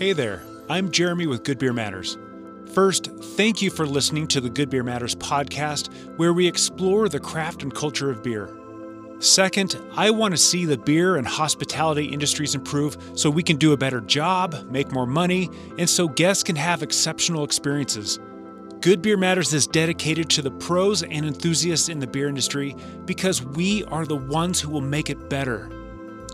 Hey there, I'm Jeremy with Good Beer Matters. First, thank you for listening to the Good Beer Matters podcast, where we explore the craft and culture of beer. Second, I want to see the beer and hospitality industries improve so we can do a better job, make more money, and so guests can have exceptional experiences. Good Beer Matters is dedicated to the pros and enthusiasts in the beer industry because we are the ones who will make it better.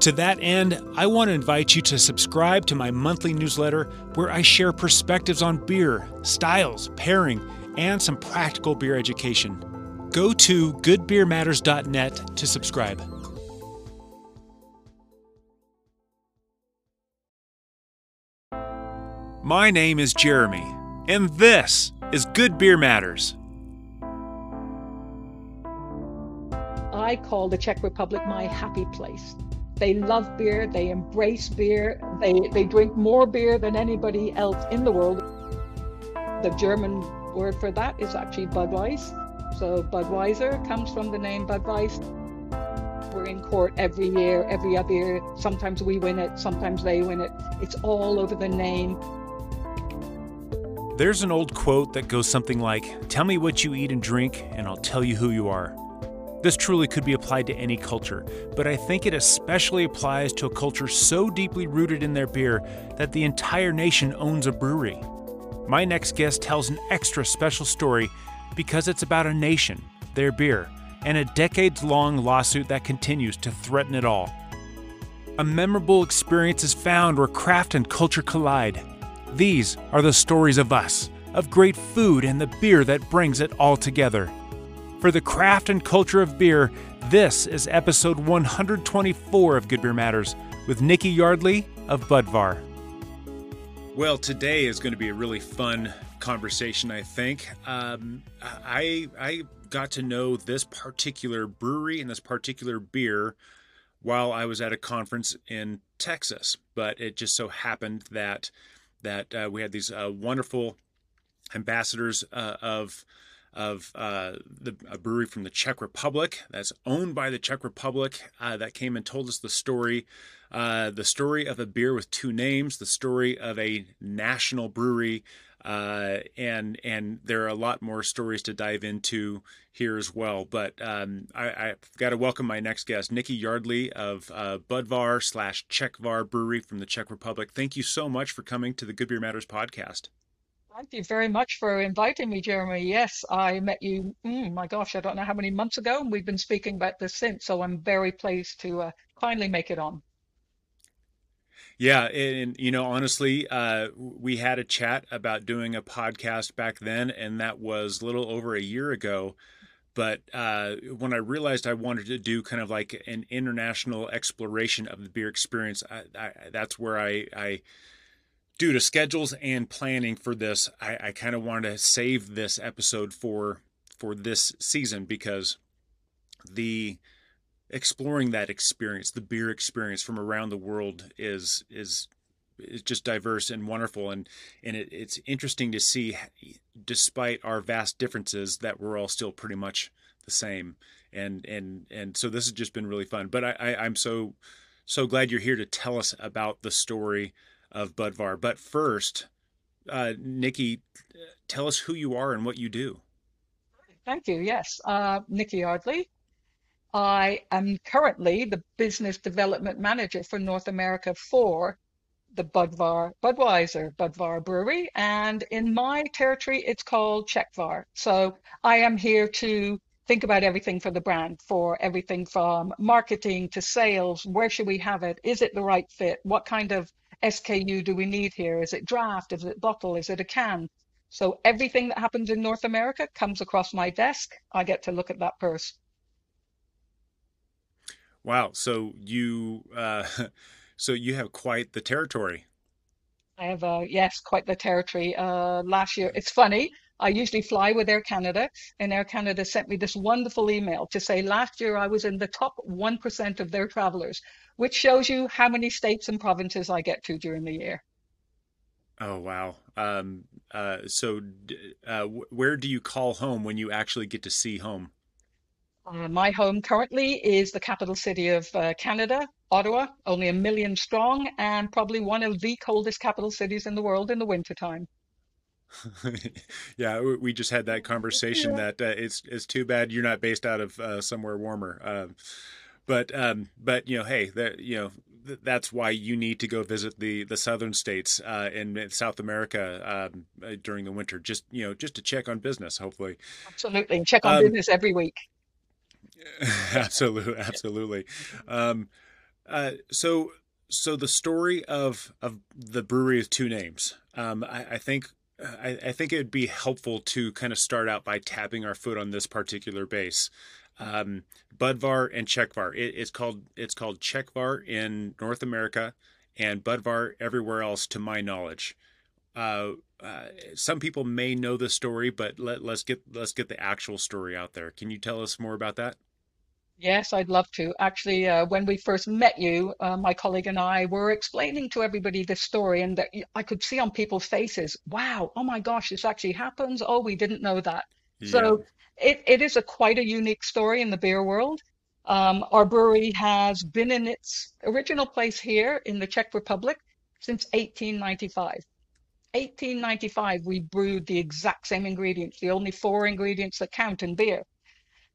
To that end, I want to invite you to subscribe to my monthly newsletter where I share perspectives on beer, styles, pairing, and some practical beer education. Go to goodbeermatters.net to subscribe. My name is Jeremy, and this is Good Beer Matters. I call the Czech Republic my happy place. They love beer, they embrace beer, they, they drink more beer than anybody else in the world. The German word for that is actually Budweis. So Budweiser comes from the name Budweis. We're in court every year, every other year. Sometimes we win it, sometimes they win it. It's all over the name. There's an old quote that goes something like Tell me what you eat and drink, and I'll tell you who you are. This truly could be applied to any culture, but I think it especially applies to a culture so deeply rooted in their beer that the entire nation owns a brewery. My next guest tells an extra special story because it's about a nation, their beer, and a decades long lawsuit that continues to threaten it all. A memorable experience is found where craft and culture collide. These are the stories of us, of great food and the beer that brings it all together. For the craft and culture of beer, this is episode 124 of Good Beer Matters with Nicky Yardley of Budvar. Well, today is going to be a really fun conversation, I think. Um, I I got to know this particular brewery and this particular beer while I was at a conference in Texas, but it just so happened that that uh, we had these uh, wonderful ambassadors uh, of of uh, the, a brewery from the Czech Republic that's owned by the Czech Republic uh, that came and told us the story, uh, the story of a beer with two names, the story of a national brewery, uh, and and there are a lot more stories to dive into here as well. But um, I, have got to welcome my next guest, Nicky Yardley of uh, Budvar slash Czechvar Brewery from the Czech Republic. Thank you so much for coming to the Good Beer Matters podcast. Thank you very much for inviting me, Jeremy. Yes, I met you, mm, my gosh, I don't know how many months ago, and we've been speaking about this since. So I'm very pleased to uh, finally make it on. Yeah, and you know, honestly, uh, we had a chat about doing a podcast back then, and that was little over a year ago. But uh, when I realized I wanted to do kind of like an international exploration of the beer experience, I, I, that's where I, I due to schedules and planning for this, I, I kind of wanted to save this episode for for this season because the exploring that experience, the beer experience from around the world is is just diverse and wonderful. And and it, it's interesting to see despite our vast differences that we're all still pretty much the same. And and and so this has just been really fun. But I, I i'm so so glad you're here to tell us about the story of Budvar. But first, uh, Nicky, tell us who you are and what you do. Thank you. Yes, uh, Nicky Yardley. I am currently the business development manager for North America for the Budvar, Budweiser Budvar Brewery, and in my territory, it's called Czechvar. So I am here to think about everything for the brand, for everything from marketing to sales. Where should we have it? Is it the right fit? What kind of SKU do we need here? Is it draft? Is it bottle? Is it a can? So everything that happens in North America comes across my desk. I get to look at that purse. Wow. So you, uh, so you have quite the territory. I have, uh, yes, quite the territory. Uh, last year, it's funny. I usually fly with Air Canada, and Air Canada sent me this wonderful email to say last year I was in the top 1% of their travelers, which shows you how many states and provinces I get to during the year. Oh, wow. Um, uh, so, uh, where do you call home when you actually get to see home? Uh, my home currently is the capital city of uh, Canada, Ottawa, only a million strong, and probably one of the coldest capital cities in the world in the wintertime. yeah, we just had that conversation yeah. that uh, it's it's too bad you're not based out of uh, somewhere warmer. Um, but um, but you know, hey, that you know that's why you need to go visit the the southern states uh, in South America um, uh, during the winter. Just you know, just to check on business, hopefully. Absolutely, check on um, business every week. absolutely, absolutely. Um, uh, so so the story of of the brewery with two names. Um, I, I think I, I, think it would be helpful to kind of start out by tapping our foot on this particular base um, Budvar and Czechvar. It, it's called it's called Czechvar in North America and Budvar everywhere else, to my knowledge. Uh, uh, some people may know the story, but let, let's get let's get the actual story out there. Can you tell us more about that? Yes, I'd love to. Actually, uh, when we first met you, uh, my colleague and I were explaining to everybody this story, and that I could see on people's faces, wow, oh my gosh, this actually happens. Oh, we didn't know that. Yeah. So it, it is a quite a unique story in the beer world. Um, our brewery has been in its original place here in the Czech Republic since 1895. 1895, we brewed the exact same ingredients, the only four ingredients that count in beer.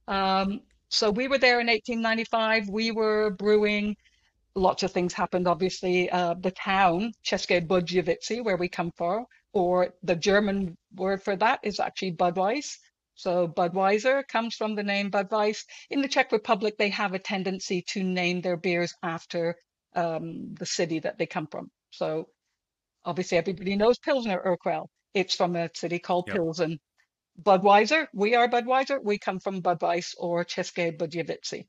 Um, so we were there in 1895. We were brewing. Lots of things happened, obviously. Uh, the town, České Budějovice, where we come from, or the German word for that is actually Budweis. So Budweiser comes from the name Budweis. In the Czech Republic, they have a tendency to name their beers after um, the city that they come from. So obviously everybody knows Pilsner Urquell. It's from a city called yep. Pilsen. Budweiser, we are Budweiser. We come from Budweis or České Budějovice.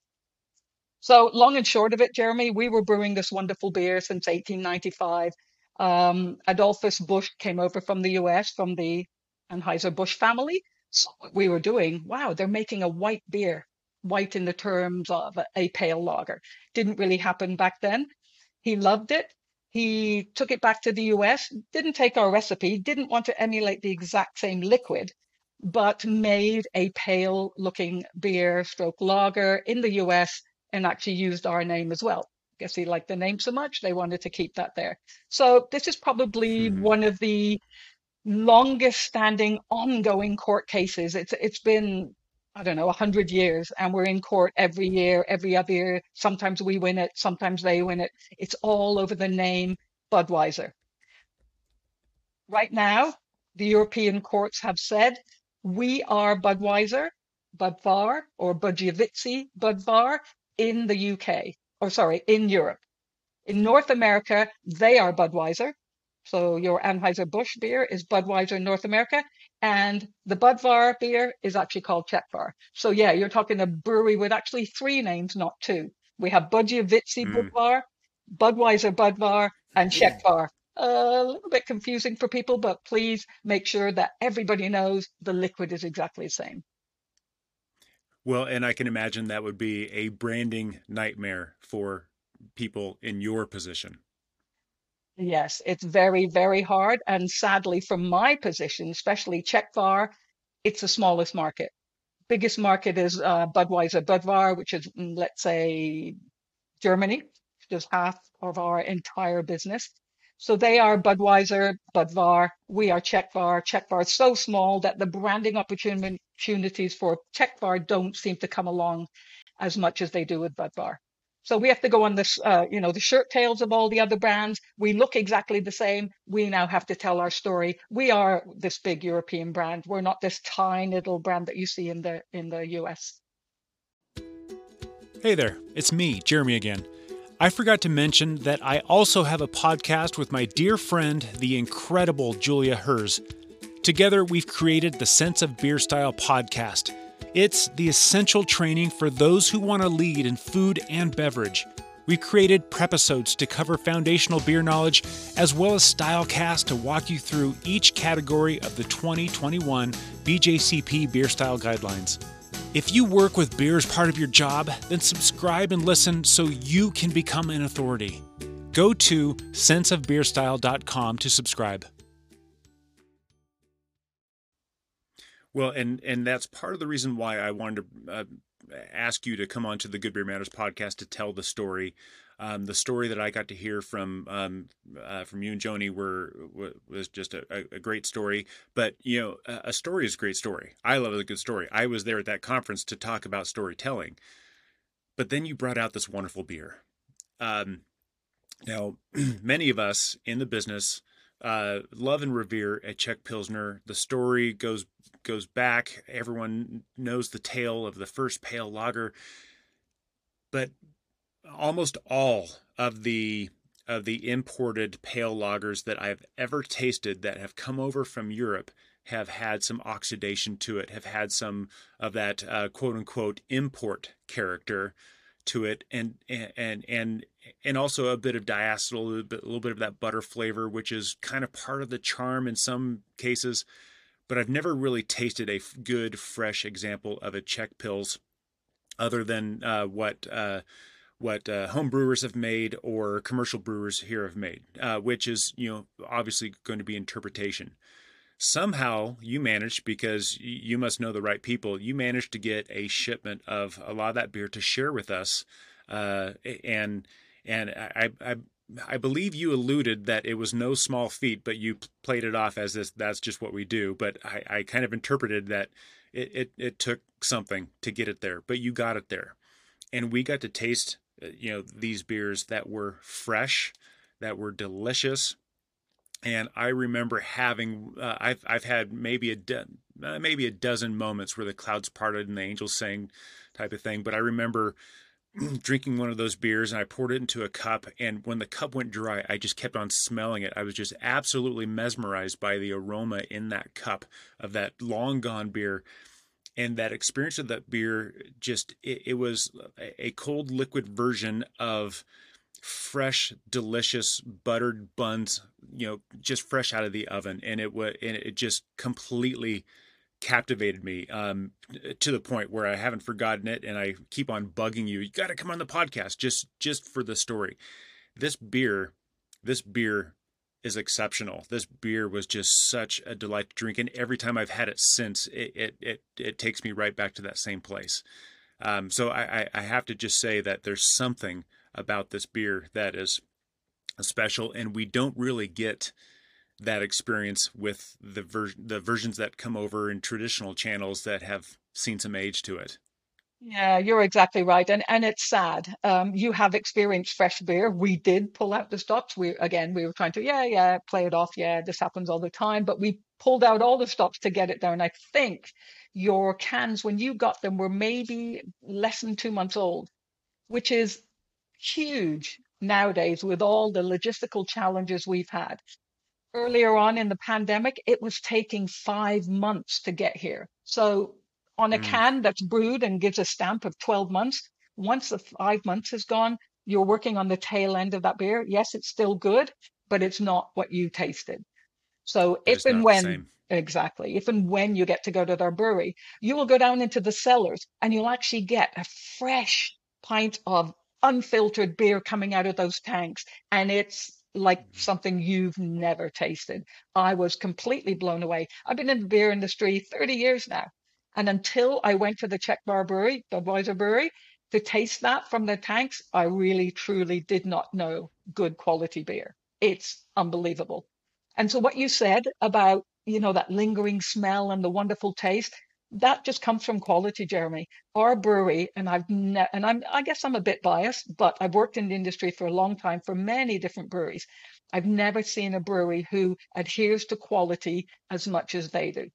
So long and short of it, Jeremy, we were brewing this wonderful beer since 1895. Um, Adolphus Busch came over from the US from the Anheuser-Busch family so what we were doing, wow, they're making a white beer, white in the terms of a pale lager. Didn't really happen back then. He loved it. He took it back to the US, didn't take our recipe, didn't want to emulate the exact same liquid, but made a pale looking beer stroke lager in the US and actually used our name as well. I Guess he liked the name so much, they wanted to keep that there. So this is probably mm-hmm. one of the longest standing ongoing court cases. It's it's been I don't know, 100 years, and we're in court every year, every other year. Sometimes we win it, sometimes they win it. It's all over the name Budweiser. Right now, the European courts have said we are Budweiser, Budvar, or Budějovice Budvar in the UK, or sorry, in Europe. In North America, they are Budweiser, so your Anheuser-Busch beer is Budweiser in North America, and the Budvar beer is actually called Czechvar. So yeah, you're talking a brewery with actually three names, not two. We have Budějovice mm. Budvar, Budweiser Budvar, and Czechvar. A little bit confusing for people, but please make sure that everybody knows the liquid is exactly the same. Well, and I can imagine that would be a branding nightmare for people in your position. Yes, it's very, very hard. And sadly, from my position, especially Czechvar, it's the smallest market. Biggest market is uh, Budweiser Budvar, which is, mm, let's say, Germany, which is half of our entire business. So they are Budweiser, Budvar. We are Czechvar. Czechvar is so small that the branding opportunities for Czechvar don't seem to come along as much as they do with Budvar. So we have to go on this, uh, you know, the shirt tails of all the other brands. We look exactly the same. We now have to tell our story. We are this big European brand. We're not this tiny little brand that you see in the in the US. Hey there, it's me, Jeremy again. I forgot to mention that I also have a podcast with my dear friend, the incredible Julia Herz. Together, we've created the Sense of Beer Style podcast it's the essential training for those who want to lead in food and beverage. We've created prepisodes to cover foundational beer knowledge, as well as stylecasts to walk you through each category of the 2021 BJCP Beer Style Guidelines. If you work with beer as part of your job, then subscribe and listen so you can become an authority. Go to senseofbeerstyle.com to subscribe. Well, and and that's part of the reason why I wanted to uh, ask you to come on to the Good Beer Matters podcast to tell the story. Um, the story that I got to hear from um, uh, from you and Joni were was just a, a, great story. But you know, a story is a great story. I love a good story. I was there at that conference to talk about storytelling. But then you brought out this wonderful beer. Um, now, many of us in the business uh, love and revere a Czech Pilsner. The story goes goes back. Everyone knows the tale of the first pale lager, but almost all of the of the imported pale lagers that I've ever tasted that have come over from Europe have had some oxidation to it, have had some of that uh, quote unquote import character to it, and and and and also a bit of diacetyl, a little bit, a little bit of that butter flavor, which is kind of part of the charm in some cases. But I've never really tasted a good fresh example of a Czech Pils, other than uh, what. Uh, what uh, home brewers have made or commercial brewers here have made, uh, which is you know obviously going to be interpretation. Somehow you managed because you must know the right people. You managed to get a shipment of a lot of that beer to share with us, uh, and and I, I I believe you alluded that it was no small feat, but you played it off as this that's just what we do. But I, I kind of interpreted that it, it, it took something to get it there, but you got it there. And we got to taste you know these beers that were fresh, that were delicious, and I remember having uh, I've I've had maybe a de- uh, maybe a dozen moments where the clouds parted and the angels sang, type of thing. But I remember drinking one of those beers and I poured it into a cup, and when the cup went dry, I just kept on smelling it. I was just absolutely mesmerized by the aroma in that cup of that long gone beer and that experience of that beer just it, it was a cold liquid version of fresh delicious buttered buns you know just fresh out of the oven. And it was and it just completely captivated me um, to the point where I haven't forgotten it and I keep on bugging you you got to come on the podcast just just for the story. This beer this beer is exceptional. This beer was just such a delight to drink, and every time I've had it since, it it it, it takes me right back to that same place. Um, so I, I have to just say that there's something about this beer that is special, and we don't really get that experience with the ver- the versions that come over in traditional channels that have seen some age to it. Yeah, you're exactly right. And and it's sad. Um, you have experienced fresh beer. We did pull out the stops. We again we were trying to, yeah, yeah, play it off. Yeah, this happens all the time. But we pulled out all the stops to get it down. I think your cans, when you got them, were maybe less than two months old, which is huge nowadays with all the logistical challenges we've had. Earlier on in the pandemic, it was taking five months to get here. So on a mm. can that's brewed and gives a stamp of 12 months. Once the five months is gone, you're working on the tail end of that beer. Yes, it's still good, but it's not what you tasted. So if and when exactly, if and when you get to go to their brewery, you will go down into the cellars and you'll actually get a fresh pint of unfiltered beer coming out of those tanks. And it's like mm-hmm. something you've never tasted. I was completely blown away. I've been in the beer industry 30 years now. And until I went to the Czechvar Brewery, Budweiser Brewery, to taste that from the tanks, I really truly did not know good quality beer. It's unbelievable. And so what you said about, you know, that lingering smell and the wonderful taste, that just comes from quality, Jeremy. Our brewery, and I've ne- and I'm I guess I'm a bit biased, but I've worked in the industry for a long time for many different breweries. I've never seen a brewery who adheres to quality as much as they do.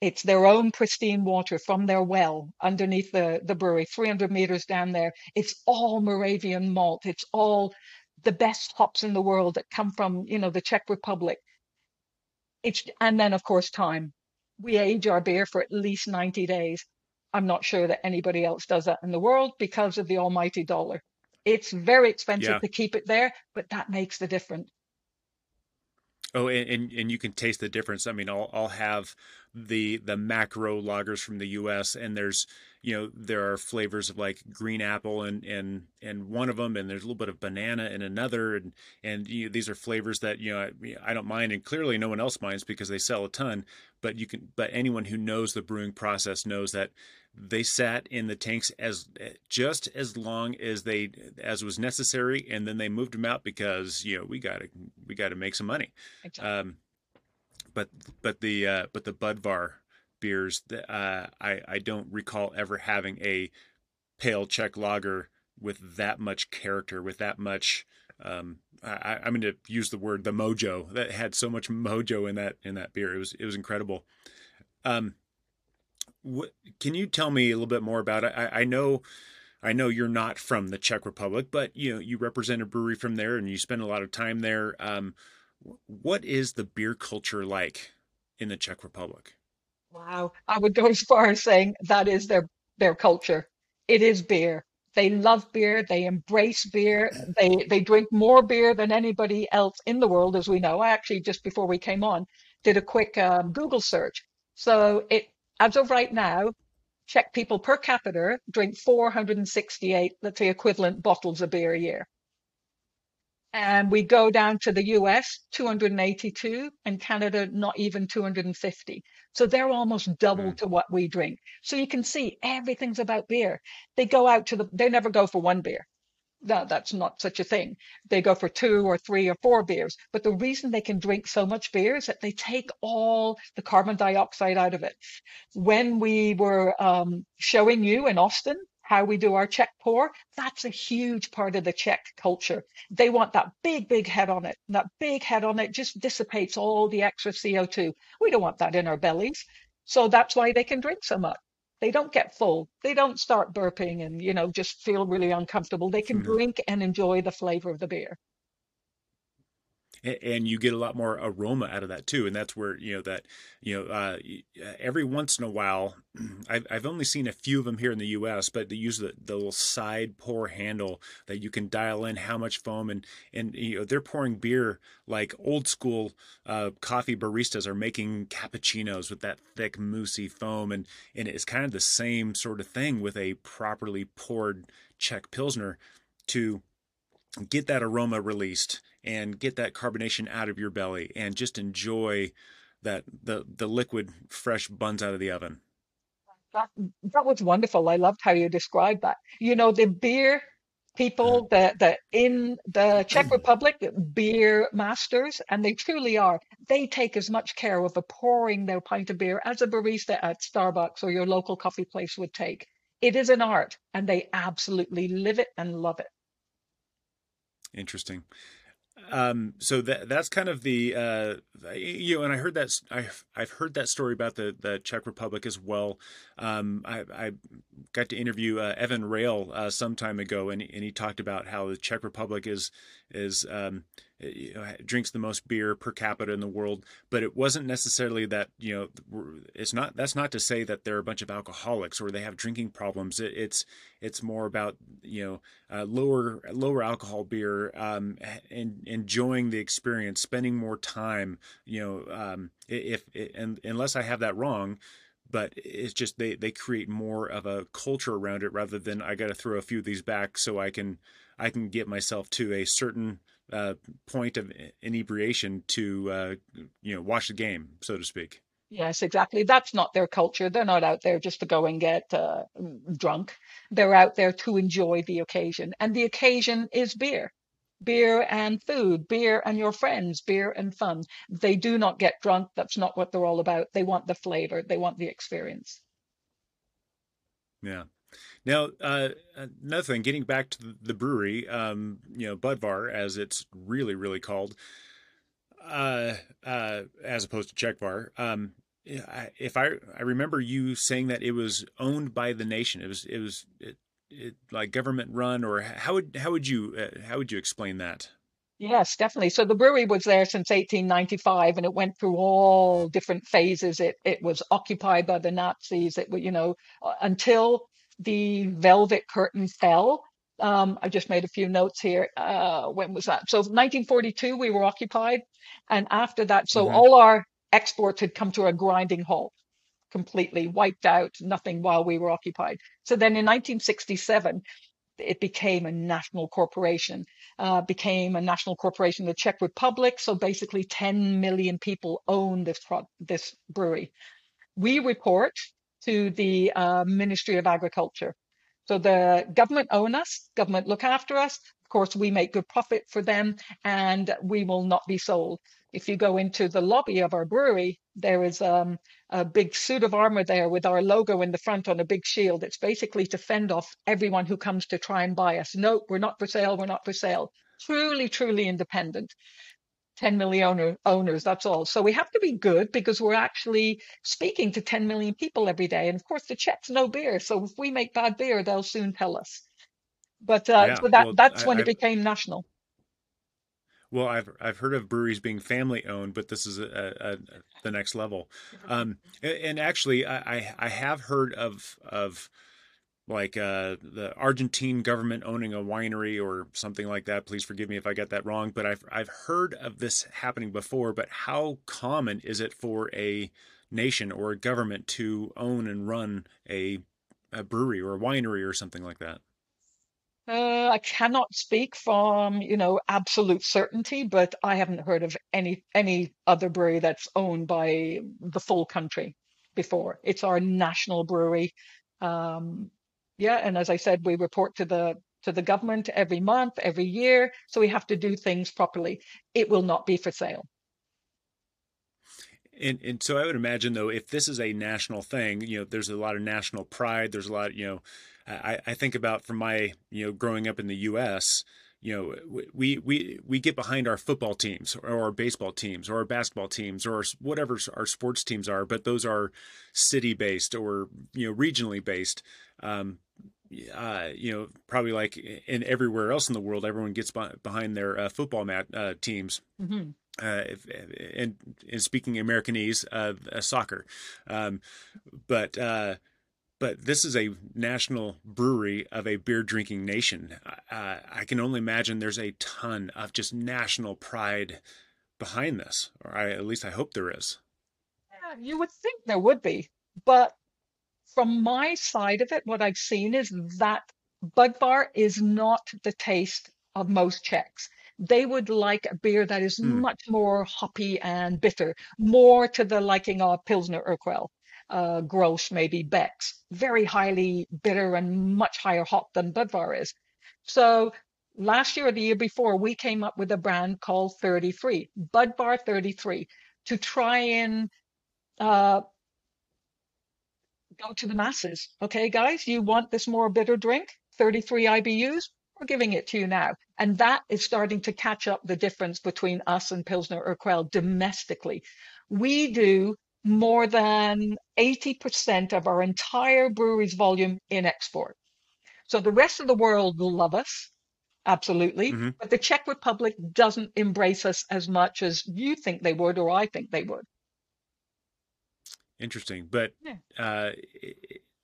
It's their own pristine water from their well underneath the, the brewery, 300 meters down there. It's all Moravian malt. It's all the best hops in the world that come from, you know, the Czech Republic. It's and then of course time. We age our beer for at least 90 days. I'm not sure that anybody else does that in the world because of the almighty dollar. It's very expensive yeah. to keep it there, but that makes the difference. Oh, and, and, and you can taste the difference. I mean, I'll I'll have the the macro lagers from the U.S. and there's you know there are flavors of like green apple and and and one of them and there's a little bit of banana in another and and you know, these are flavors that you know I, I don't mind and clearly no one else minds because they sell a ton but you can but anyone who knows the brewing process knows that they sat in the tanks as just as long as they as was necessary and then they moved them out because you know we got to we got to make some money um, but but the uh, but the Budvar beers, uh, I I don't recall ever having a pale Czech lager with that much character, with that much. Um, I, I'm going to use the word the mojo that had so much mojo in that in that beer. It was it was incredible. Um, can you tell me a little bit more about it? I, I know. I know you're not from the Czech Republic, but you know you represent a brewery from there, and you spend a lot of time there. Um, what is the beer culture like in the Czech Republic? Wow. I would go as far as saying that is their their culture. It is beer. They love beer. They embrace beer. They they drink more beer than anybody else in the world, as we know. I actually just before we came on did a quick um, Google search. So it as of right now, Czech people per capita drink 468, let's say, equivalent bottles of beer a year. And we go down to the US, 282, and Canada, not even 250. So they're almost double mm. to what we drink. So you can see everything's about beer. They go out to the, they never go for one beer. No, that's not such a thing. They go for two or three or four beers. But the reason they can drink so much beer is that they take all the carbon dioxide out of it. When we were um, showing you in Austin, how we do our Czech pour, that's a huge part of the Czech culture. They want that big, big head on it. And that big head on it just dissipates all the extra CO2. We don't want that in our bellies. So that's why they can drink so much. They don't get full. They don't start burping and, you know, just feel really uncomfortable. They can mm-hmm. drink and enjoy the flavor of the beer and you get a lot more aroma out of that too. And that's where you know that you know uh, every once in a while, I've I've only seen a few of them here in the U.S., but they use the, the little side pour handle that you can dial in how much foam and and you know they're pouring beer like old school uh, coffee baristas are making cappuccinos with that thick moussey foam, and and it's kind of the same sort of thing with a properly poured Czech pilsner to get that aroma released and get that carbonation out of your belly and just enjoy that the the liquid fresh buns out of the oven. That that was wonderful. I loved how you described that. You know, the beer people, mm. that the in the Czech mm. Republic, beer masters, and they truly are. They take as much care of pouring their pint of beer as a barista at Starbucks or your local coffee place would take. It is an art, and they absolutely live it and love it. Interesting um, so that that's kind of the uh, you know, and I heard that I've I've heard that story about the the Czech Republic as well. Um, I, I got to interview uh, Evan Rail uh, some time ago, and and he talked about how the Czech Republic is is um, you know, drinks the most beer per capita in the world, but it wasn't necessarily that you know it's not that's not to say that they're a bunch of alcoholics or they have drinking problems. It, it's it's more about you know uh, lower lower alcohol beer um, and enjoying the experience, spending more time. You know, um, if, if and unless I have that wrong, but it's just they they create more of a culture around it rather than I got to throw a few of these back so I can I can get myself to a certain uh, point of inebriation to uh, you know watch the game, so to speak. Yes, exactly. That's not their culture. They're not out there just to go and get uh, drunk. They're out there to enjoy the occasion, and the occasion is beer. Beer and food, beer and your friends, beer and fun. They do not get drunk. That's not what they're all about. They want the flavor, they want the experience. Yeah. Now, uh, another thing, getting back to the brewery, um, you know, Budvar, as it's really, really called, uh, uh, as opposed to Czechvar. Um, if I I remember you saying that it was owned by the nation, it was it was it, it like government run, or how would how would you uh, how would you explain that? Yes, definitely. So the brewery was there since 1895, and it went through all different phases. It it was occupied by the Nazis. It you know until the velvet curtain fell. Um, I just made a few notes here. Uh, when was that? So 1942, we were occupied. And after that, so mm-hmm. all our exports had come to a grinding halt. completely wiped out, nothing while we were occupied. So then in 1967, it became a national corporation, uh, became a national corporation in the Czech Republic. So basically, 10 million people own this this brewery. We report to the uh, Ministry of Agriculture. So the government own us, government look after us. Of course, we make good profit for them, and we will not be sold. If you go into the lobby of our brewery, there is um, a big suit of armor there with our logo in the front on a big shield. It's basically to fend off everyone who comes to try and buy us. No, we're not for sale. We're not for sale. Truly, truly independent. 10 million owner, owners, that's all. So we have to be good because we're actually speaking to 10 million people every day. And of course, the Czechs know beer. So if we make bad beer, they'll soon tell us. But uh, yeah, so that, well, that's when I, it became national. Well, I've I've heard of breweries being family owned, but this is a, a, a the next level. Um, and actually, I I have heard of of like uh, the Argentine government owning a winery or something like that. Please forgive me if I get that wrong, but I've I've heard of this happening before. But how common is it for a nation or a government to own and run a a brewery or a winery or something like that? Uh, I cannot speak from you know absolute certainty, but I haven't heard of any any other brewery that's owned by the full country before. It's our national brewery. Um, yeah, and as I said, we report to the to the government every month, every year, so we have to do things properly. It will not be for sale. And and so I would imagine though, if this is a national thing, you know, there's a lot of national pride. There's a lot, you know, I, I think about from my you know growing up in the U.S. You know, we we we get behind our football teams or our baseball teams or our basketball teams or whatever our sports teams are, but those are city based or you know regionally based. Um, uh, you know, probably like in everywhere else in the world, everyone gets behind their uh, football mat uh, teams. Mm-hmm. Uh, and, and speaking Americanese, uh, uh, soccer. Um, but but this is a national brewery of a beer drinking nation. Uh, I can only imagine there's a ton of just national pride behind this, or I, at least I hope there is. Yeah, you would think there would be, but from my side of it, what I've seen is that Budvar is not the taste of most Czechs. They would like a beer that is mm. much more hoppy and bitter, more to the liking of Pilsner Urquell uh, Grolsch, maybe Beck's, very highly bitter and much higher hop than Budvar is. So last year or the year before, we came up with a brand called 33, Budvar 33, to try and uh, go to the masses. Okay, guys, you want this more bitter drink? 33 IBUs? We're giving it to you now. And that is starting to catch up the difference between us and Pilsner Urquell domestically. We do more than 80% of our entire brewery's volume in export. So the rest of the world will love us, absolutely. Mm-hmm. But the Czech Republic doesn't embrace us as much as you think they would or I think they would. Interesting. But, yeah. uh,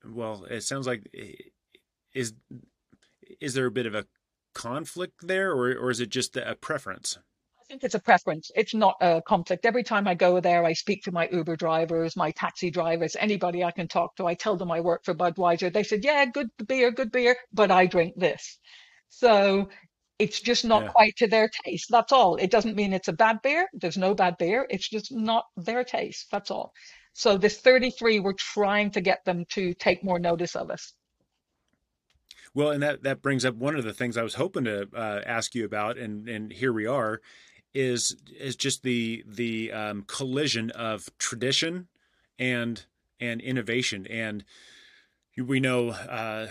well, it sounds like is is there a bit of a conflict there or, or is it just a preference? Think it's a preference. It's not a conflict. Every time I go there, I speak to my Uber drivers, my taxi drivers, anybody I can talk to. I tell them I work for Budweiser. They said, yeah, good beer, good beer, but I drink this. So it's just not yeah. quite to their taste. That's all. It doesn't mean it's a bad beer. There's no bad beer. It's just not their taste. That's all. So this 33, we're trying to get them to take more notice of us. Well, and that that brings up one of the things I was hoping to uh, ask you about, and and here we are is is just the the um, collision of tradition and and innovation and we know uh,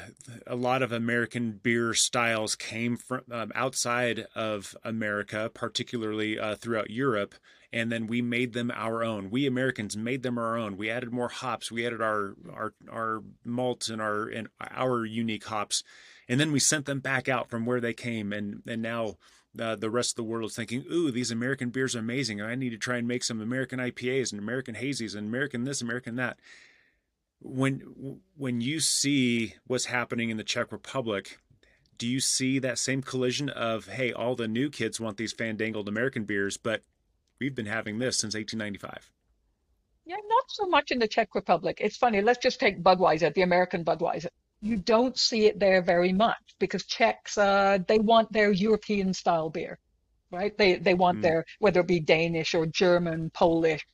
a lot of American beer styles came from um, outside of America, particularly uh, throughout Europe, and then we made them our own. We Americans made them our own. We added more hops. We added our our our malts and our and our unique hops, and then we sent them back out from where they came, and and now uh, the rest of the world is thinking, ooh, these American beers are amazing. I need to try and make some American IPAs and American hazies and American this, American that. When when you see what's happening in the Czech Republic, do you see that same collision of hey, all the new kids want these fandangled American beers, but we've been having this since 1895? Yeah, not so much in the Czech Republic. It's funny. Let's just take Budweiser, the American Budweiser. You don't see it there very much because Czechs, uh, they want their European style beer, right? They they want Mm, their whether it be Danish or German, Polish,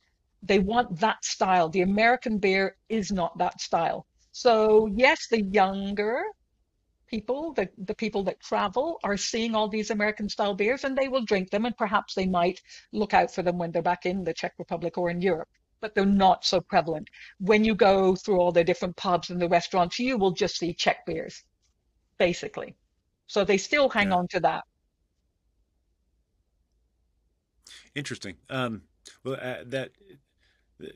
they want that style. The American beer is not that style. So yes, the younger people, the, the people that travel are seeing all these American style beers and they will drink them and perhaps they might look out for them when they're back in the Czech Republic or in Europe. But they're not so prevalent. When you go through all the different pubs and the restaurants, you will just see Czech beers, basically. So they still hang yeah, on to that. interesting. Um, well, uh, that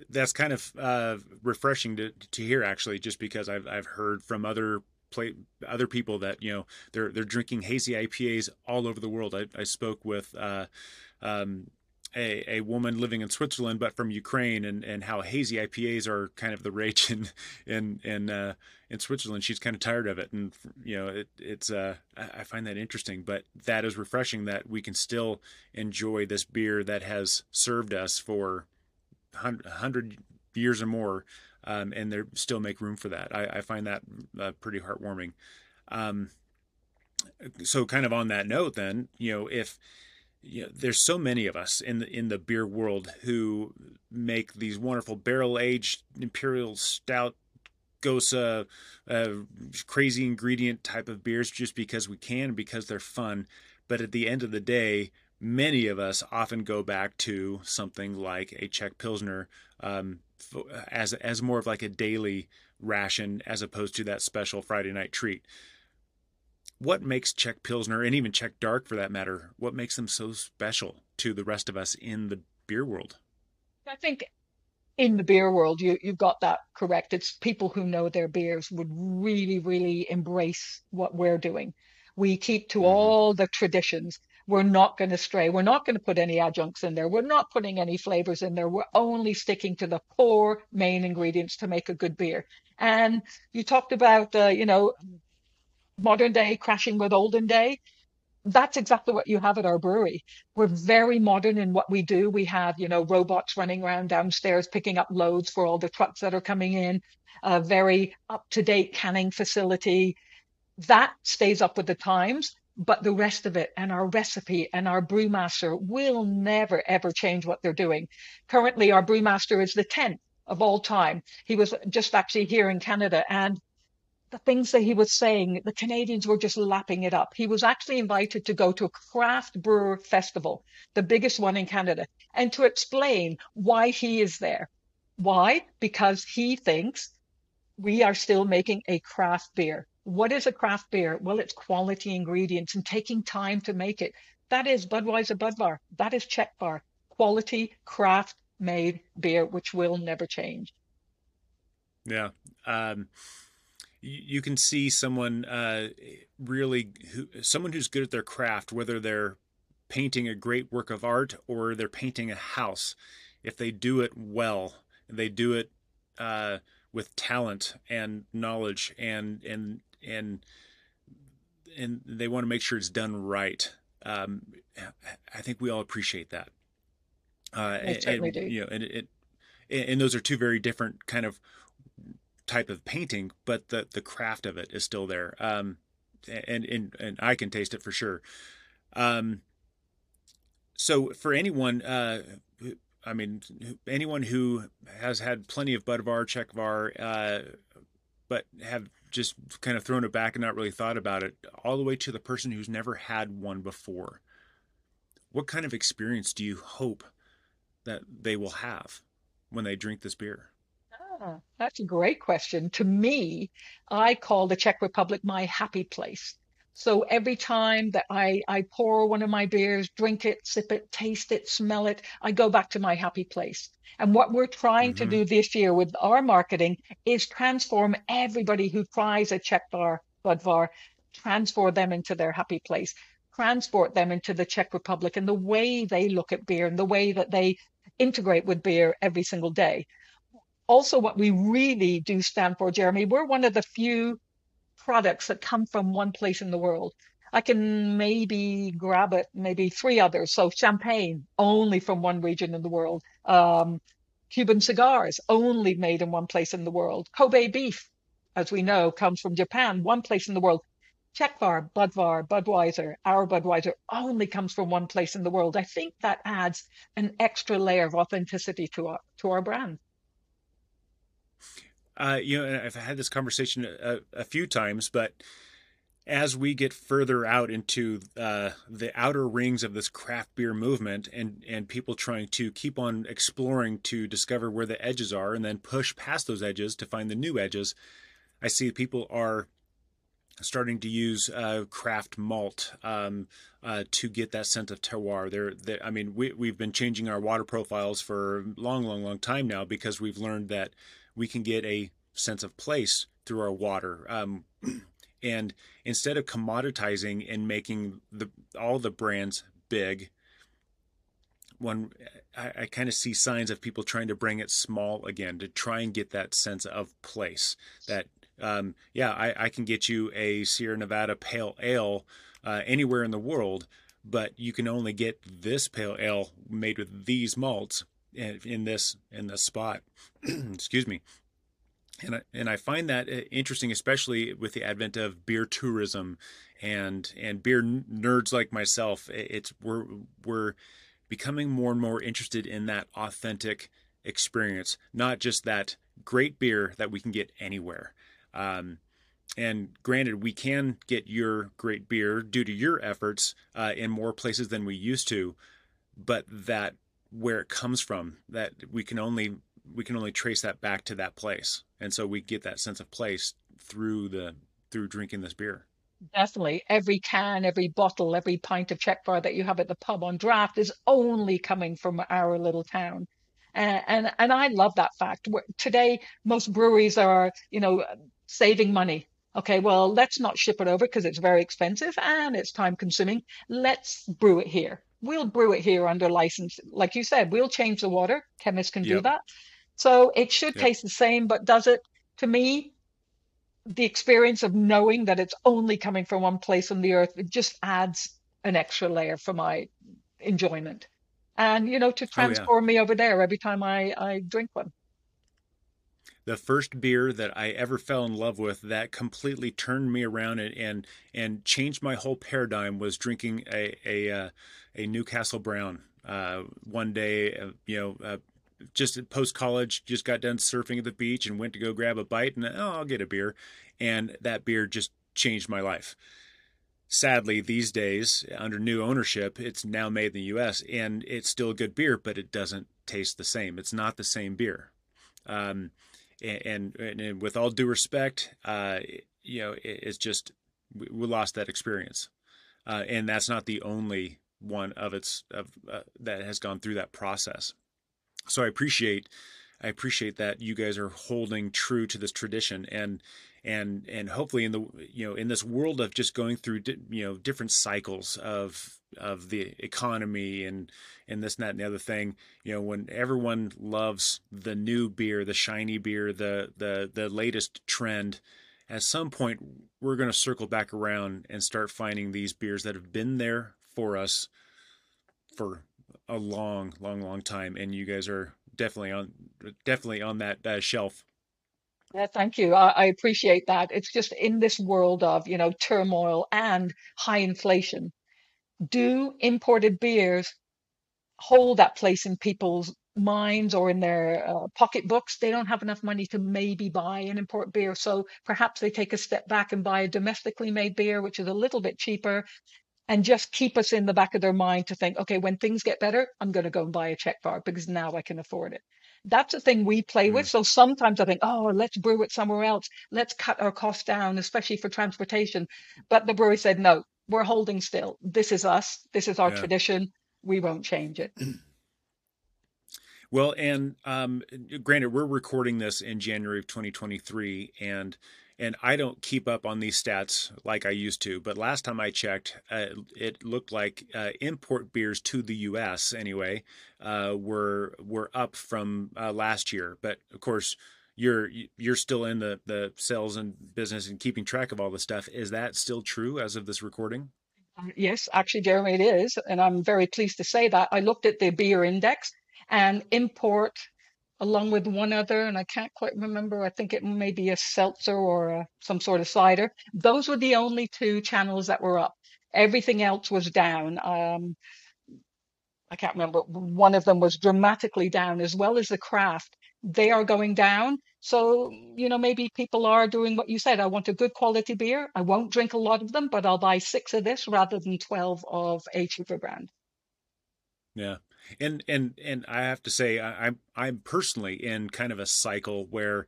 that's kind of uh, refreshing to to hear actually, just because I've I've heard from other play other people that you know they're they're drinking hazy IPAs all over the world. I, I spoke with uh, um, a, a woman living in Switzerland, but from Ukraine, and, and how hazy IPAs are kind of the rage in in in uh, in Switzerland. She's kind of tired of it, and you know it, it's uh, I find that interesting. But that is refreshing that we can still enjoy this beer that has served us for hundred years or more, um, and they still make room for that. I, I find that uh, pretty heartwarming. Um, so, kind of on that note, then you know if you know, there's so many of us in the in the beer world who make these wonderful barrel aged imperial stout goes uh, uh, crazy ingredient type of beers just because we can because they're fun. But at the end of the day many of us often go back to something like a czech pilsner um, as as more of like a daily ration as opposed to that special friday night treat what makes czech pilsner and even czech dark for that matter what makes them so special to the rest of us in the beer world I think in the beer world, you you've got that correct. It's people who know their beers would really, really embrace what we're doing. We keep to hmm all the traditions. We're not going to stray. We're not going to put any adjuncts in there. We're not putting any flavors in there. We're only sticking to the core main ingredients to make a good beer. And you talked about, uh, you know, modern day crashing with olden day that's exactly what you have at our brewery. We're very modern in what we do. We have, you know, robots running around downstairs picking up loads for all the trucks that are coming in, a very up to date canning facility. That stays up with the times, but the rest of it and our recipe and our brewmaster will never, ever change what they're doing. Currently, our brewmaster is the 10th of all time. He was just actually here in Canada and the things that he was saying, the Canadians were just lapping it up. He was actually invited to go to a craft brewer festival, the biggest one in Canada, and to explain why he is there. Why? Because he thinks we are still making a craft beer. What is a craft beer? Well, it's quality ingredients and taking time to make it. That is Budweiser Budvar. That is Czechvar. Quality craft made beer, which will never change. yeah um, you can see someone uh, really who, someone who's good at their craft, whether they're painting a great work of art or they're painting a house. If they do it well, they do it uh, with talent and knowledge, and and and and they want to make sure it's done right. Um, I think we all appreciate that, uh, I certainly and do. you know, and it, and those are two very different kind of type of painting, but the the craft of it is still there. Um, and and and I can taste it for sure. Um, so for anyone, uh, I mean, anyone who has had plenty of Budvar, Czechvar, uh, but have just kind of thrown it back and not really thought about it, all the way to the person who's never had one before. What kind of experience do you hope that they will have when they drink this beer? That's a great question. To me, I call the Czech Republic my happy place. So every time that I, I pour one of my beers, drink it, sip it, taste it, smell it, I go back to my happy place. And what we're trying to Mm-hmm. do this year with our marketing is transform everybody who tries a Czechvar, Budvar, transform them into their happy place, transport them into the Czech Republic and the way they look at beer and the way that they integrate with beer every single day also what we really do stand for, Jeremy, we're one of the few products that come from one place in the world. I can maybe grab it, maybe three others. So champagne, only from one region in the world. Um, Cuban cigars, only made in one place in the world. Kobe beef, as we know, comes from Japan, one place in the world. Czechvar, Budvar, Budweiser, our Budweiser only comes from one place in the world. I think that adds an extra layer of authenticity to our to our brand. Uh, you know, I've had this conversation a, a, few times, but as we get further out into uh, the outer rings of this craft beer movement, and and people trying to keep on exploring to discover where the edges are, and then push past those edges to find the new edges, I see people are starting to use uh, craft malt um, uh, to get that scent of terroir. There, I mean, we we've been changing our water profiles for a long, long, long time now because we've learned that we can get a sense of place through our water. Um, and instead of commoditizing and making the all the brands big, one I, I kind of see signs of people trying to bring it small again to try and get that sense of place that um, yeah, I, I, can get you a Sierra Nevada pale ale uh, anywhere in the world, but you can only get this pale ale made with these malts in, this in this spot. Excuse me. And I, and I find that uh, interesting, especially with the advent of beer tourism and and beer nerds like myself. It's we're we're becoming more and more interested in that authentic experience, not just that great beer that we can get anywhere. Um, and granted, we can get your great beer due to your efforts uh, in more places than we used to, but that where it comes from, that we can only we can only trace that back to that place, and so we get that sense of place through the through drinking this beer. Definitely, every can, every bottle, every pint of Czechvar that you have at the pub on draft is only coming from our little town. And, and and I love that fact. Today, most breweries are, you know, saving money. Okay, well, let's not ship it over because it's very expensive and it's time consuming. Let's brew it here. We'll brew it here under license. Like you said, we'll change the water. Chemists can yep. do that. So it should yep. taste the same, but does it? To me, the experience of knowing that it's only coming from one place on the earth, it just adds an extra layer for my enjoyment. And, you know, to transform oh, yeah. me over there every time I, I drink one the first beer that I ever fell in love with that completely turned me around and and, and changed my whole paradigm was drinking a a, uh, a Newcastle Brown. Uh, one day, uh, you know, uh, just post college, just got done surfing at the beach and went to go grab a bite and oh, I'll get a beer, and that beer just changed my life. Sadly, these days, under new ownership, it's now made in the U.S. and it's still a good beer, but it doesn't taste the same. It's not the same beer. Um, and, and, and with all due respect, uh, you know, it, it's just we, we, lost that experience, uh, and that's not the only one of its of uh, that has gone through that process. So I appreciate I appreciate that you guys are holding true to this tradition and and and hopefully in the you know in this world of just going through di- you know different cycles of of the economy and and this and that and the other thing you know when everyone loves the new beer the shiny beer the the the latest trend at some point we're going to circle back around and start finding these beers that have been there for us for a long long long time. And you guys are definitely on definitely on that uh, shelf yeah, thank you. I, I appreciate that. It's just in this world of, you know, turmoil and high inflation, do imported beers hold that place in people's minds or in their uh, pocketbooks? They don't have enough money to maybe buy an import beer. So perhaps they take a step back and buy a domestically made beer, which is a little bit cheaper and just keep us in the back of their mind to think, okay, when things get better, I'm going to go and buy a Czechvar because now I can afford it. That's a thing we play mm. with. So sometimes I think, oh, let's brew it somewhere else. Let's cut our costs down, especially for transportation. But the brewery said, no, we're holding still. This is us. This is our yeah. tradition. We won't change it. Well, and um, granted, we're recording this in January of 2023, and and I don't keep up on these stats like I used to. But last time I checked, uh, it looked like uh, import beers to the U.S. anyway uh, were were up from uh, last year. But of course, you're you're still in the the sales and business and keeping track of all the stuff. Is that still true as of this recording? Uh, yes, actually, Jeremy, it is, and I'm very pleased to say that. I looked at the beer index, and import along with one other, and I can't quite remember. I think it may be a seltzer or a, some sort of cider. Those were the only two channels that were up. Everything else was down. Um, I can't remember. One of them was dramatically down, as well as the craft. They are going down. So, you know, maybe people are doing what you said. I want a good quality beer. I won't drink a lot of them, but I'll buy six of this rather than 12 of a cheaper brand. Yeah. And and and I have to say I, I'm I'm personally in kind of a cycle where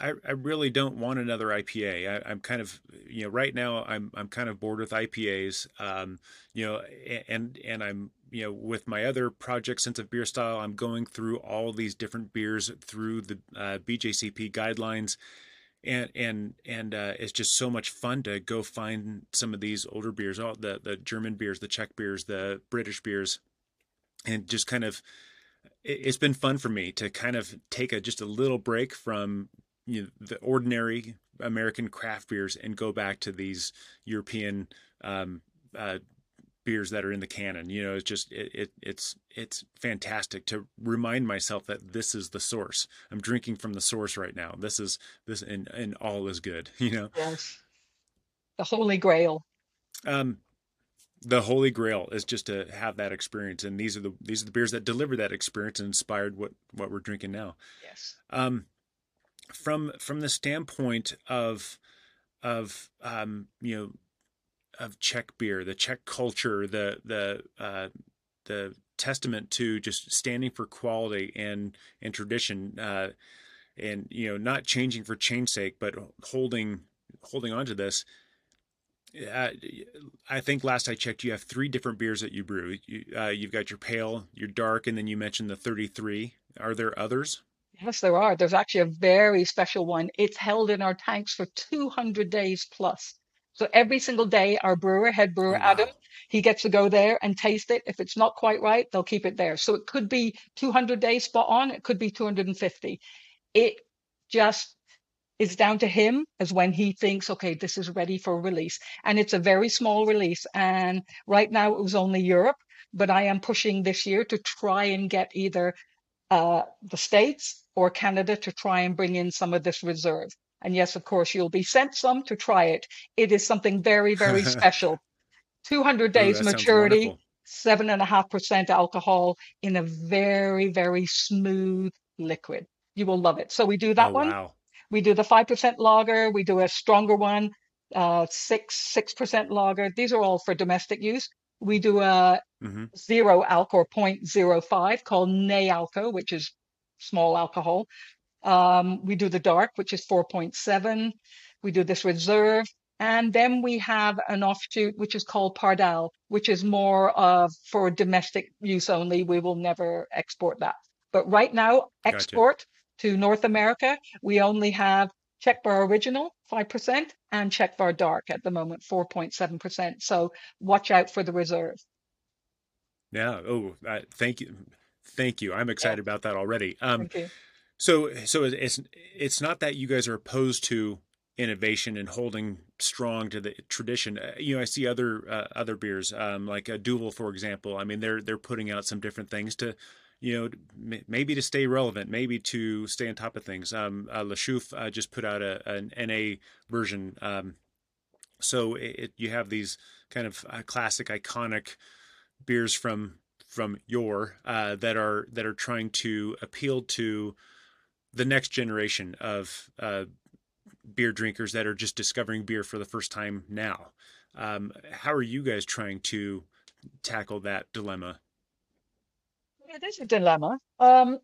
I, I really don't want another IPA. I, am kind of, you know, right now I'm I'm kind of bored with IPAs. Um, you know, and and I'm you know with my other project, Sense of Beer Style, I'm going through all these different beers through the uh, BJCP guidelines, and and and uh, it's just so much fun to go find some of these older beers, all the the German beers, the Czech beers, the British beers, and just kind of it's been fun for me to kind of take a just a little break from you know, the ordinary American craft beers and go back to these European um, uh, beers that are in the canon. You know, it's just it, it, it's it's fantastic to remind myself that this is the source. I'm drinking from the source right now. This is this and and all is good. You know. Yes. The Holy Grail. Um, the holy grail is just to have that experience and these are the these are the beers that deliver that experience and inspired what what we're drinking now. Yes. Um from from the standpoint of of um you know of czech beer the czech culture the the uh the testament to just standing for quality and and tradition uh and you know not changing for change sake but holding holding on to this uh, I think last I checked, you have three different beers that you brew. You, uh, you've got your pale, your dark, and then you mentioned the 33. Are there others? Yes, there are. There's actually a very special one. It's held in our tanks for 200 days plus. So every single day, our brewer, head brewer, oh, wow. Adam, he gets to go there and taste it. If it's not quite right, they'll keep it there. So it could be 200 days spot on. It could be 250. It just is down to him as when he thinks, okay, this is ready for release. And it's a very small release. And right now it was only Europe, but I am pushing this year to try and get either uh, the States or Canada to try and bring in some of this reserve. And yes, of course, you'll be sent some to try it. It is something very, very special. 200 days Ooh, maturity, seven and a half percent alcohol in a very, very smooth liquid. You will love it. So we do that oh, one. Wow. We do the 5% lager. We do a stronger one, uh, 6, 6% lager. These are all for domestic use. We do a mm-hmm. zero alcohol or 0.05 called Nealko, which is small alcohol. Um, we do the dark, which is 4.7. We do this reserve. And then we have an offshoot, which is called Pardal, which is more of for domestic use only. We will never export that. But right now, export. To North America, we only have Czechvar Original, 5%, and Czechvar Dark at the moment, 4.7%. So watch out for the reserve. Yeah. Oh, uh, thank you. Thank you. I'm excited yeah. about that already. Um, so, so it's it's not that you guys are opposed to innovation and holding strong to the tradition. Uh, you know, I see other uh, other beers um, like a Duvel, for example. I mean, they're they're putting out some different things to, you know, maybe to stay relevant, maybe to stay on top of things. Um, uh, La Chouffe uh, just put out a an NA version. Um, so it, it, you have these kind of uh, classic, iconic beers from from your uh, that are that are trying to appeal to the next generation of uh, beer drinkers that are just discovering beer for the first time now. Um, how are you guys trying to tackle that dilemma? It is a dilemma. Um,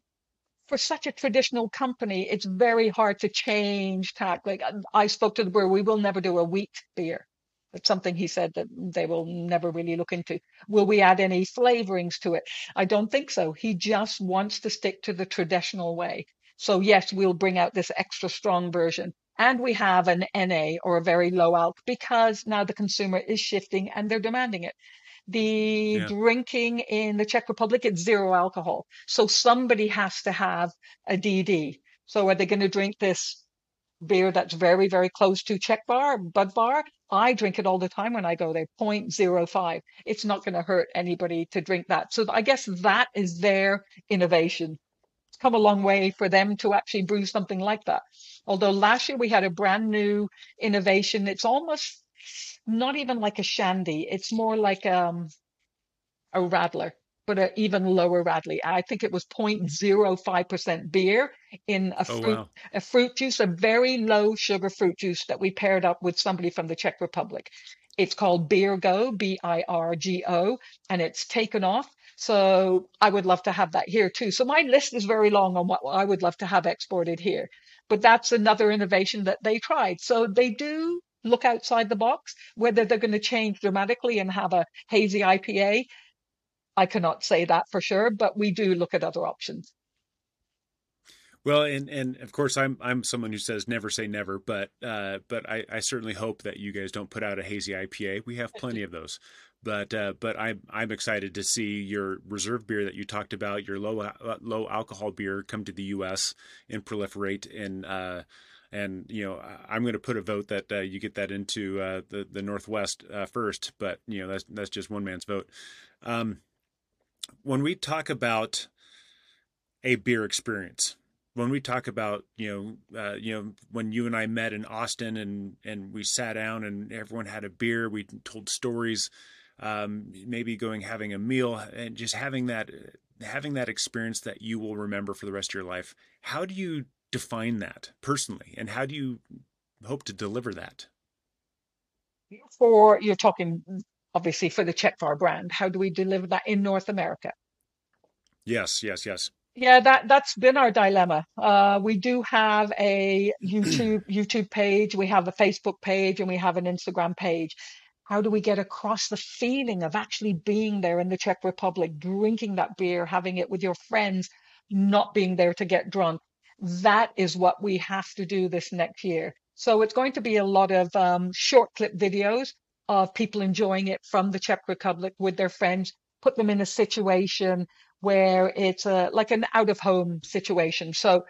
for such a traditional company, it's very hard to change tack. Like I spoke to the brewer, we will never do a wheat beer. It's something he said that they will never really look into. Will we add any flavorings to it? I don't think so. He just wants to stick to the traditional way. So yes, we'll bring out this extra strong version. And we have an NA or a very low alc because now the consumer is shifting and they're demanding it. The yeah. drinking in the Czech Republic, it's zero alcohol. So somebody has to have a DD. So are they going to drink this beer that's very, very close to Czechvar, Bud bar. I drink it all the time when I go there, 0.05. It's not going to hurt anybody to drink that. So I guess that is their innovation. It's come a long way for them to actually brew something like that. Although last year we had a brand new innovation. It's almost not even like a shandy. It's more like um, a radler but an even lower radler. I think it was 0.05% beer in a Oh fruit wow. a fruit juice, a very low sugar fruit juice that we paired up with somebody from the Czech Republic. It's called Beer Go, B I R G O, and it's taken off. So I would love to have that here too. So my list is very long on what I would love to have exported here. But that's another innovation that they tried. So they do look outside the box. Whether they're going to change dramatically and have a hazy IPA, I cannot say that for sure, but we do look at other options. Well, and and of course, I'm I'm someone who says never say never, but uh, but I, I certainly hope that you guys don't put out a hazy IPA. We have plenty of those, but uh, but I'm I'm excited to see your reserve beer that you talked about, your low uh, low alcohol beer, come to the U.S. and proliferate and. Uh, and you know, I'm going to put a vote that uh, you get that into uh, the the Northwest uh, first, but you know that's that's just one man's vote. Um, when we talk about a beer experience, when we talk about you know uh, you know when you and I met in Austin and and we sat down and everyone had a beer, we told stories, um, maybe going having a meal and just having that having that experience that you will remember for the rest of your life. How do you define that personally, and how do you hope to deliver that? For you're talking obviously for the Czech brand, how do we deliver that in North America? Yes, yes, yes. Yeah, that that's been our dilemma. Uh, we do have a YouTube YouTube page, we have a Facebook page, and we have an Instagram page. How do we get across the feeling of actually being there in the Czech Republic, drinking that beer, having it with your friends, not being there to get drunk? That is what we have to do this next year. So it's going to be a lot of um, short clip videos of people enjoying it from the Czech Republic with their friends, put them in a situation where it's a, like an out of home situation. So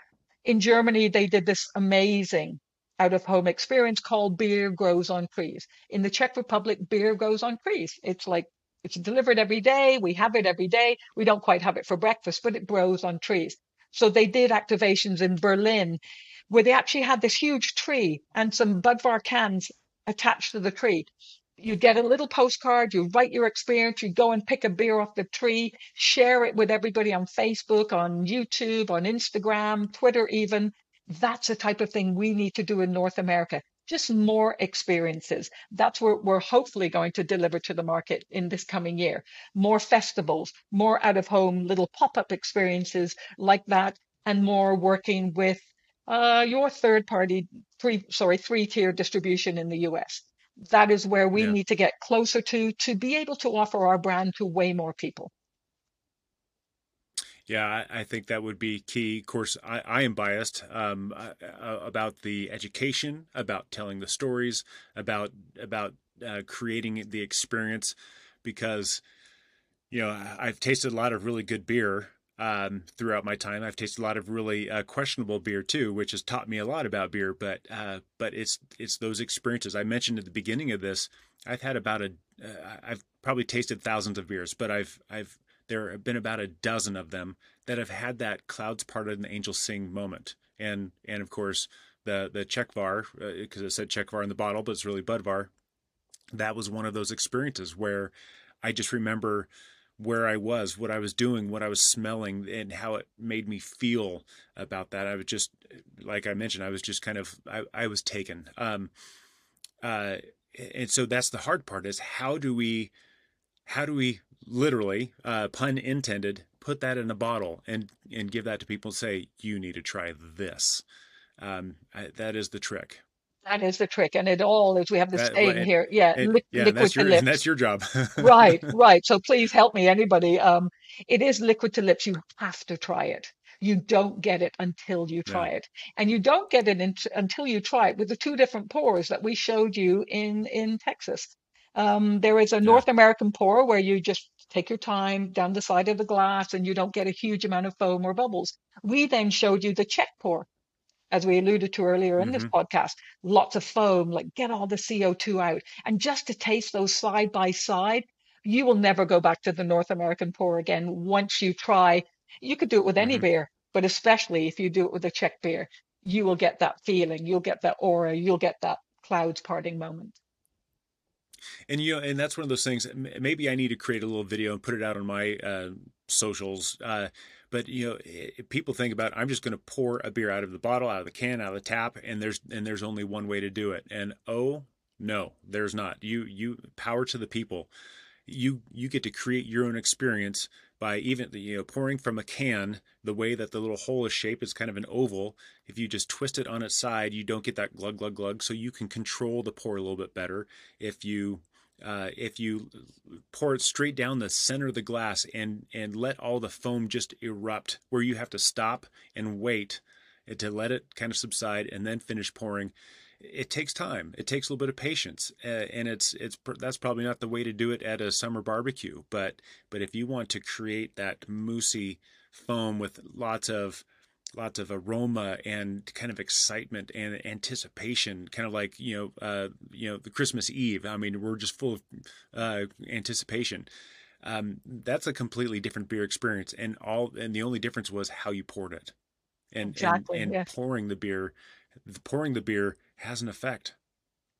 in Germany, they did this amazing out of home experience called Beer Grows on Trees. In the Czech Republic, beer grows on trees. It's like it's delivered every day. We have it every day. We don't quite have it for breakfast, but it grows on trees. So they did activations in Berlin where they actually had this huge tree and some Budvar cans attached to the tree. You get a little postcard, you write your experience, you go and pick a beer off the tree, share it with everybody on Facebook, on YouTube, on Instagram, Twitter, even. That's the type of thing we need to do in North America. Just more experiences. That's what we're hopefully going to deliver to the market in this coming year. More festivals, more out of home little pop up experiences like that, and more working with uh, your third party, three, sorry, three tier distribution in the US. That is where we Yeah. need to get closer to to be able to offer our brand to way more people. Yeah, I, think that would be key. Of course, I, I am biased um, uh, uh, about the education, about telling the stories, about about uh, creating the experience, because you know I've tasted a lot of really good beer um, throughout my time. I've tasted a lot of really uh, questionable beer too, which has taught me a lot about beer. But uh, but it's it's those experiences I mentioned at the beginning of this. I've had about a uh, I've probably tasted thousands of beers, but I've I've there have been about a dozen of them that have had that clouds parted and angels sing moment. And and of course the the Czechvar because uh, it said Czechvar in the bottle, but it's really Budvar. That was one of those experiences where I just remember where I was, what I was doing, what I was smelling, and how it made me feel about that. I was just, like I mentioned, I was just kind of, I, I was taken. Um, uh, and so that's the hard part is how do we, how do we literally, uh, pun intended, put that in a bottle and and give that to people and say you need to try this. Um, I, that is the trick. That is the trick, and it all is. We have That, saying here, yeah, and, li- yeah, liquid that's to your lips. that's your job. Right, right. So please help me, anybody. Um, it is liquid to lips. You have to try it. You don't get it until you yeah, try it, and you don't get it in, until you try it with the two different pours that we showed you in in Texas. Um, there is a yeah, North American pour where you just take your time down the side of the glass and you don't get a huge amount of foam or bubbles. We then showed you the Czech pour, as we alluded to earlier in this hmm podcast. Lots of foam, like get all the CO2 out. And just to taste those side by side, you will never go back to the North American pour again once you try. You could do it with any hmm beer. but especially if you do it with a Czech beer, you will get that feeling, you'll get that aura, you'll get that clouds parting moment. And you know, and that's one of those things. Maybe I need to create a little video and put it out on my uh, socials. Uh, but you know, people think about I'm just going to pour a beer out of the bottle, out of the can, out of the tap, and there's and there's only one way to do it. And oh no, there's not. You you power to the people. You you get to create your own experience by even you know pouring from a can the way that the little hole is shaped is kind of an oval. If you just twist it on its side you don't get that glug glug glug. So you can control the pour a little bit better. If you uh, if you pour it straight down the center of the glass and and let all the foam just erupt where you have to stop and wait to let it kind of subside and then finish pouring it takes time. It takes a little bit of patience, uh, and it's it's that's probably not the way to do it at a summer barbecue. But but if you want to create that moussey foam with lots of lots of aroma and kind of excitement and anticipation, kind of like you know uh, you know the Christmas Eve. I mean, we're just full of uh, anticipation. Um, that's a completely different beer experience, and all and the only difference was how you poured it, and exactly, and, and yes. pouring the beer, pouring the beer has an effect.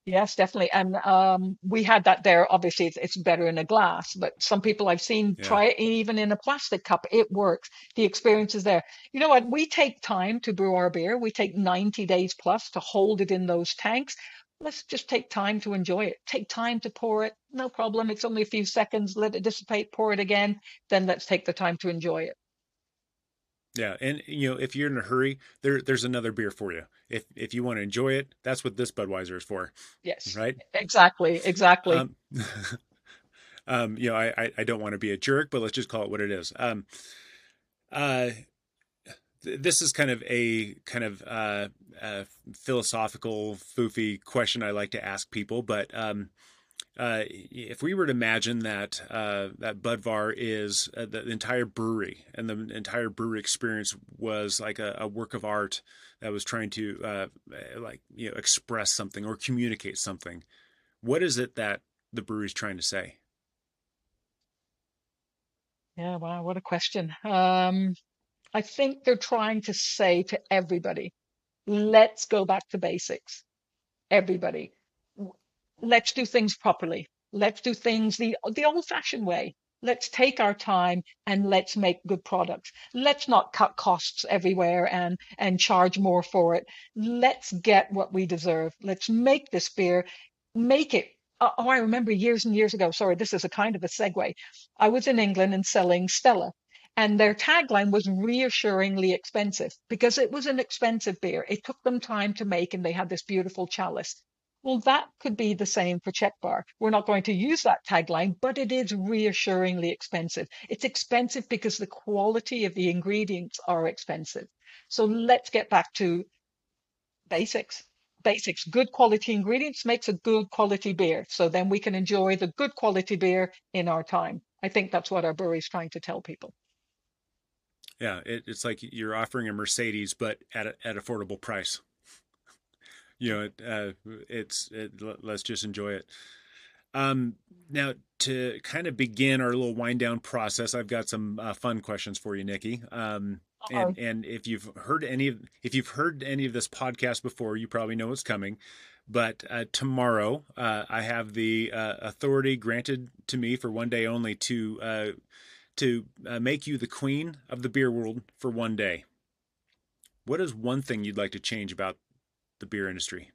Yes, definitely. And um, we had that there. Obviously, it's, it's better in a glass, but some people I've seen yeah. try it even in a plastic cup. It works. The experience is there. You know what? We take time to brew our beer. We take 90 days plus to hold it in those tanks. Let's just take time to enjoy it. Take time to pour it. No problem. It's only a few seconds. Let it dissipate. Pour it again. Then let's take the time to enjoy it. Yeah, and you know, if you're in a hurry, there there's another beer for you. If if you want to enjoy it, that's what this Budweiser is for. Yes. Right? Exactly. Exactly. Um, um you know, I, I don't want to be a jerk, but let's just call it what it is. Um uh this is kind of a kind of uh, uh philosophical foofy question I like to ask people, but um uh, if we were to imagine that uh, that Budvar is uh, the entire brewery and the entire brewery experience was like a, a work of art that was trying to uh, like you know express something or communicate something, what is it that the brewery is trying to say? Yeah, wow, what a question. Um, I think they're trying to say to everybody, let's go back to basics. Everybody let's do things properly. Let's do things the, the old fashioned way. Let's take our time and let's make good products. Let's not cut costs everywhere and, and charge more for it. Let's get what we deserve. Let's make this beer, make it. Oh, oh, I remember years and years ago. Sorry, this is a kind of a segue. I was in England and selling Stella and their tagline was reassuringly expensive because it was an expensive beer. It took them time to make, and they had this beautiful chalice. Well, that could be the same for Czechvar. We're not going to use that tagline, but it is reassuringly expensive. It's expensive because the quality of the ingredients are expensive. So let's get back to basics. Basics. Good quality ingredients makes a good quality beer. So then we can enjoy the good quality beer in our time. I think that's what our brewery is trying to tell people. Yeah, it, it's like you're offering a Mercedes, but at a, at affordable price you know, it, uh, it's it, let's just enjoy it. Um, now to kind of begin our little wind down process, I've got some uh, fun questions for you, Nicky. Um, and and if you've heard any of if you've heard any of this podcast before, you probably know what's coming. But uh, tomorrow, uh, I have the uh, authority granted to me for one day only to uh, to uh, make you the queen of the beer world for one day. What is one thing you'd like to change about the beer industry?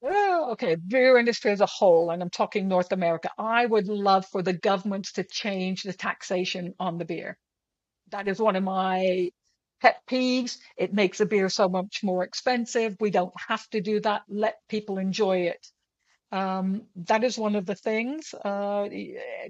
Well, okay, beer industry as a whole, and I'm talking North America. I would love for the governments to change the taxation on the beer. That is one of my pet peeves. It makes the beer so much more expensive. We don't have to do that. Let people enjoy it. Um, that is one of the things. Uh,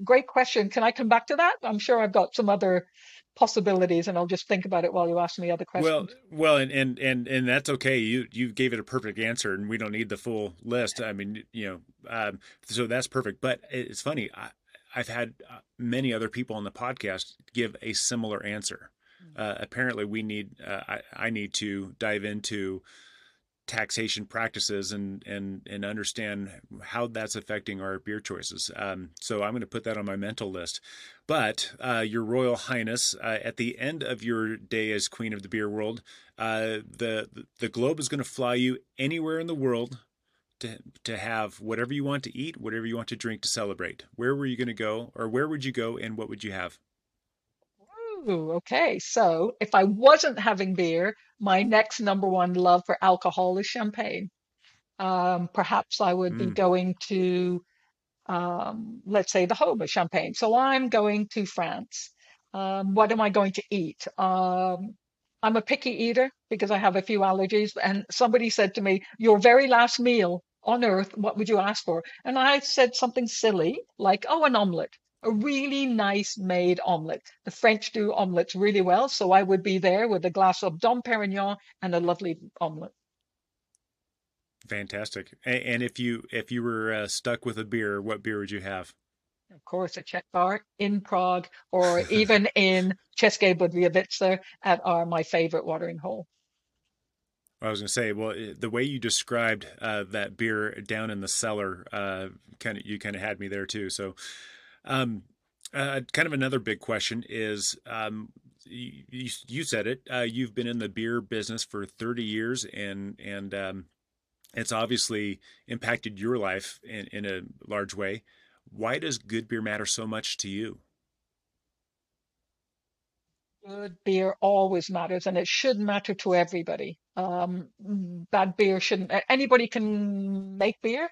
great question. Can I come back to that? I'm sure I've got some other possibilities and I'll just think about it while you ask me other questions. Well, well, and, and, and, and that's okay. You, you gave it a perfect answer and we don't need the full list. I mean, you know, um, so that's perfect. But it's funny. I, I've had uh, many other people on the podcast give a similar answer. Mm. Uh, apparently we need, uh, I, I need to dive into taxation practices and and and understand how that's affecting our beer choices. Um, so I'm going to put that on my mental list. But uh, Your Royal Highness, uh, at the end of your day as Queen of the Beer World, uh, the the globe is going to fly you anywhere in the world to to have whatever you want to eat, whatever you want to drink to celebrate. Where were you going to go, or where would you go, and what would you have? Ooh, okay. So if I wasn't having beer, my next number one love for alcohol is champagne. Um, perhaps I would be Mm, going to, um, let's say, the home of champagne. So I'm going to France. Um, what am I going to eat? Um, I'm a picky eater because I have a few allergies. And somebody said to me, Your very last meal on earth, what would you ask for? And I said something silly like, Oh, an omelet, a really nice made omelet. The French do omelets really well. So I would be there with a glass of Dom Perignon and a lovely omelet. fantastic. And, if you if you were uh, stuck with a beer, what beer would you have? Of course, a Czechvar in Prague or even in České Budějovice at our my favorite watering hole. I was going to say, well, the way you described uh, that beer down in the cellar, uh, kind of, you kind of had me there too. So, um, uh, kind of another big question is, um, you, you, said it, uh, you've been in the beer business for 30 years and, and, um, it's obviously impacted your life in, in a large way. Why does good beer matter so much to you? Good beer always matters, and it should matter to everybody. Um, mm, bad beer shouldn't. Anybody can make beer.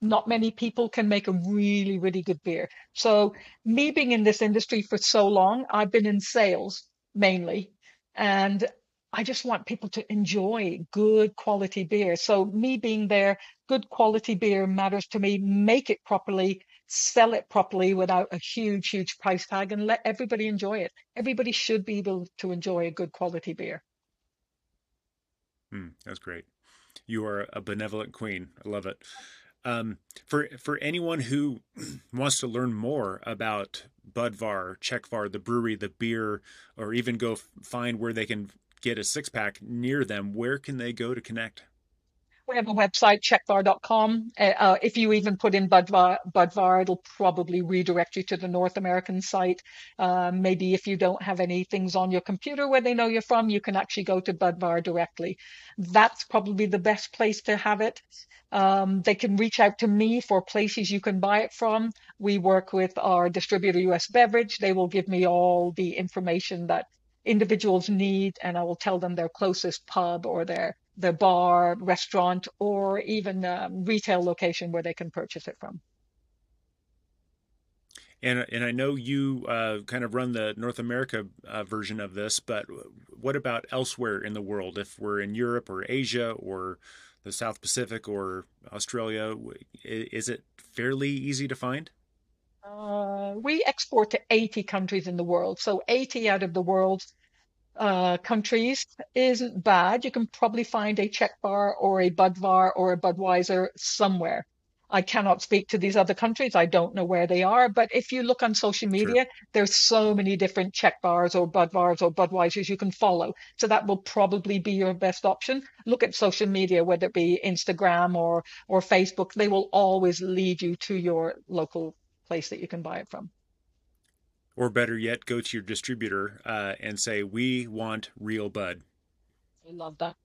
Not many people can make a really, really good beer. So, me being in this industry for so long, I've been in sales mainly, and I just want people to enjoy good quality beer. So, me being there, good quality beer matters to me. Make it properly, sell it properly without a huge, huge price tag, and let everybody enjoy it. Everybody should be able to enjoy a good quality beer. Hmm, that's great. You are a benevolent queen. I love it. Um, for for anyone who wants to learn more about Budvar, Czechvar, the brewery, the beer, or even go find where they can get a six pack near them, where can they go to connect? We have a website, czechvar.com. Uh, uh, if you even put in Budvar, Budvar, it'll probably redirect you to the North American site. Um, maybe if you don't have any things on your computer where they know you're from, you can actually go to Budvar directly. That's probably the best place to have it. Um, they can reach out to me for places you can buy it from. We work with our distributor, US Beverage. They will give me all the information that individuals need, and I will tell them their closest pub or their their bar, restaurant, or even um, retail location where they can purchase it from. And and I know you uh, kind of run the North America uh, version of this, but what about elsewhere in the world? If we're in Europe or Asia or the South Pacific or Australia, is it fairly easy to find? Uh, we export to 80 countries in the world. So 80 out of the world's uh, countries isn't bad. You can probably find a Czechvar or a Budvar or a Budweiser somewhere. I cannot speak to these other countries. I don't know where they are. But if you look on social Sure. media, there's so many different Czechvars or Budvars or Budweisers you can follow. So that will probably be your best option. Look at social media, whether it be Instagram or or Facebook. They will always lead you to your local place that you can buy it from. Or better yet, go to your distributor uh, and say, "We want real Bud." I love that.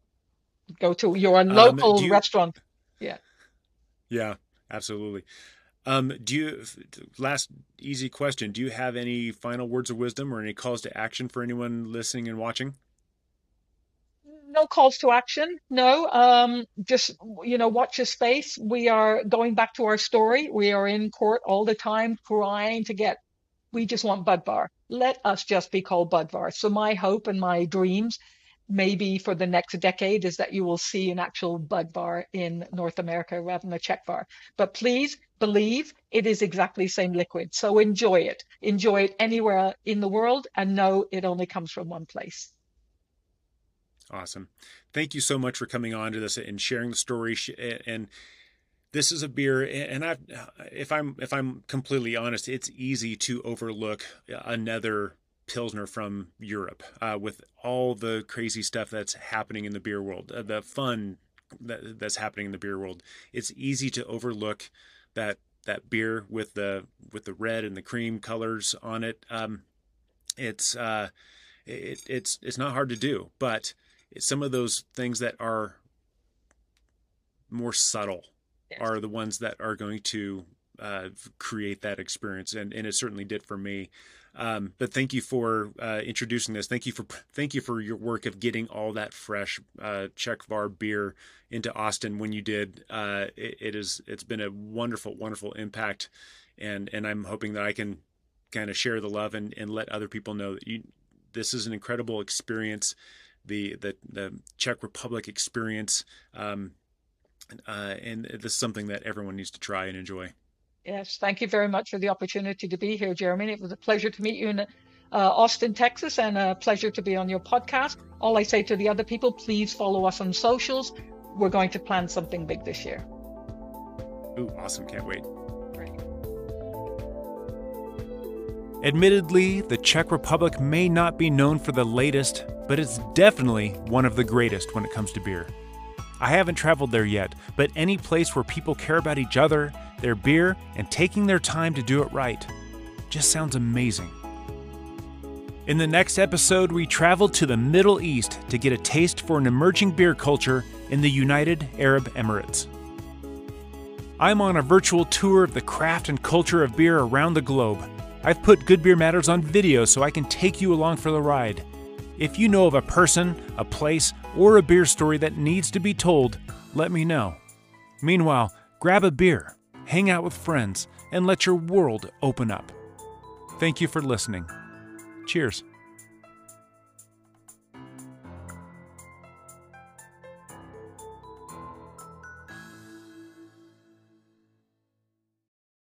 Go to your Um, local do you? restaurant. Yeah. Yeah, absolutely. Um, do you? Last easy question. Do you have any final words of wisdom or any calls to action for anyone listening and watching? No calls to action. No. Um, just, you know, watch your space. We are going back to our story. We are in court all the time trying to get, we just want Budvar. Let us just be called Budvar. So my hope and my dreams maybe for the next decade is that you will see an actual Budvar in North America rather than a Czechvar. But please believe it is exactly the same liquid. So enjoy it. Enjoy it anywhere in the world and know it only comes from one place. Awesome. Thank you so much for coming on to this and sharing the story. And this is a beer, and I, if I'm if I'm completely honest, it's easy to overlook another pilsner from Europe uh, with all the crazy stuff that's happening in the beer world, uh, the fun, that, that's happening in the beer world. It's easy to overlook that that beer with the with the red and the cream colors on it. Um, it's uh, it, it's it's not hard to do, but some of those things that are more subtle. Are the ones that are going to uh, create that experience, and and it certainly did for me. Um, but thank you for uh, introducing this. Thank you for thank you for your work of getting all that fresh uh, Czechvar beer into Austin when you did. Uh, it, it is it's been a wonderful wonderful impact, and and I'm hoping that I can kind of share the love and, and let other people know that you this is an incredible experience. The the the Czech Republic experience, um, uh, and this is something that everyone needs to try and enjoy. Yes, thank you very much for the opportunity to be here, Jeremy. It was a pleasure to meet you in uh, Austin, Texas, and a pleasure to be on your podcast. All I say to the other people, please follow us on socials. We're going to plan something big this year. Ooh, awesome. Can't wait. Admittedly, the Czech Republic may not be known for the latest, but it's definitely one of the greatest when it comes to beer. I haven't traveled there yet, but any place where people care about each other their beer, and taking their time to do it right. Just sounds amazing. In the next episode, we travel to the Middle East to get a taste for an emerging beer culture in the United Arab Emirates. I'm on a virtual tour of the craft and culture of beer around the globe. I've put Good Beer Matters on video so I can take you along for the ride. If you know of a person, a place, or a beer story that needs to be told, let me know. Meanwhile, grab a beer hang out with friends, and let your world open up. Thank you for listening. Cheers.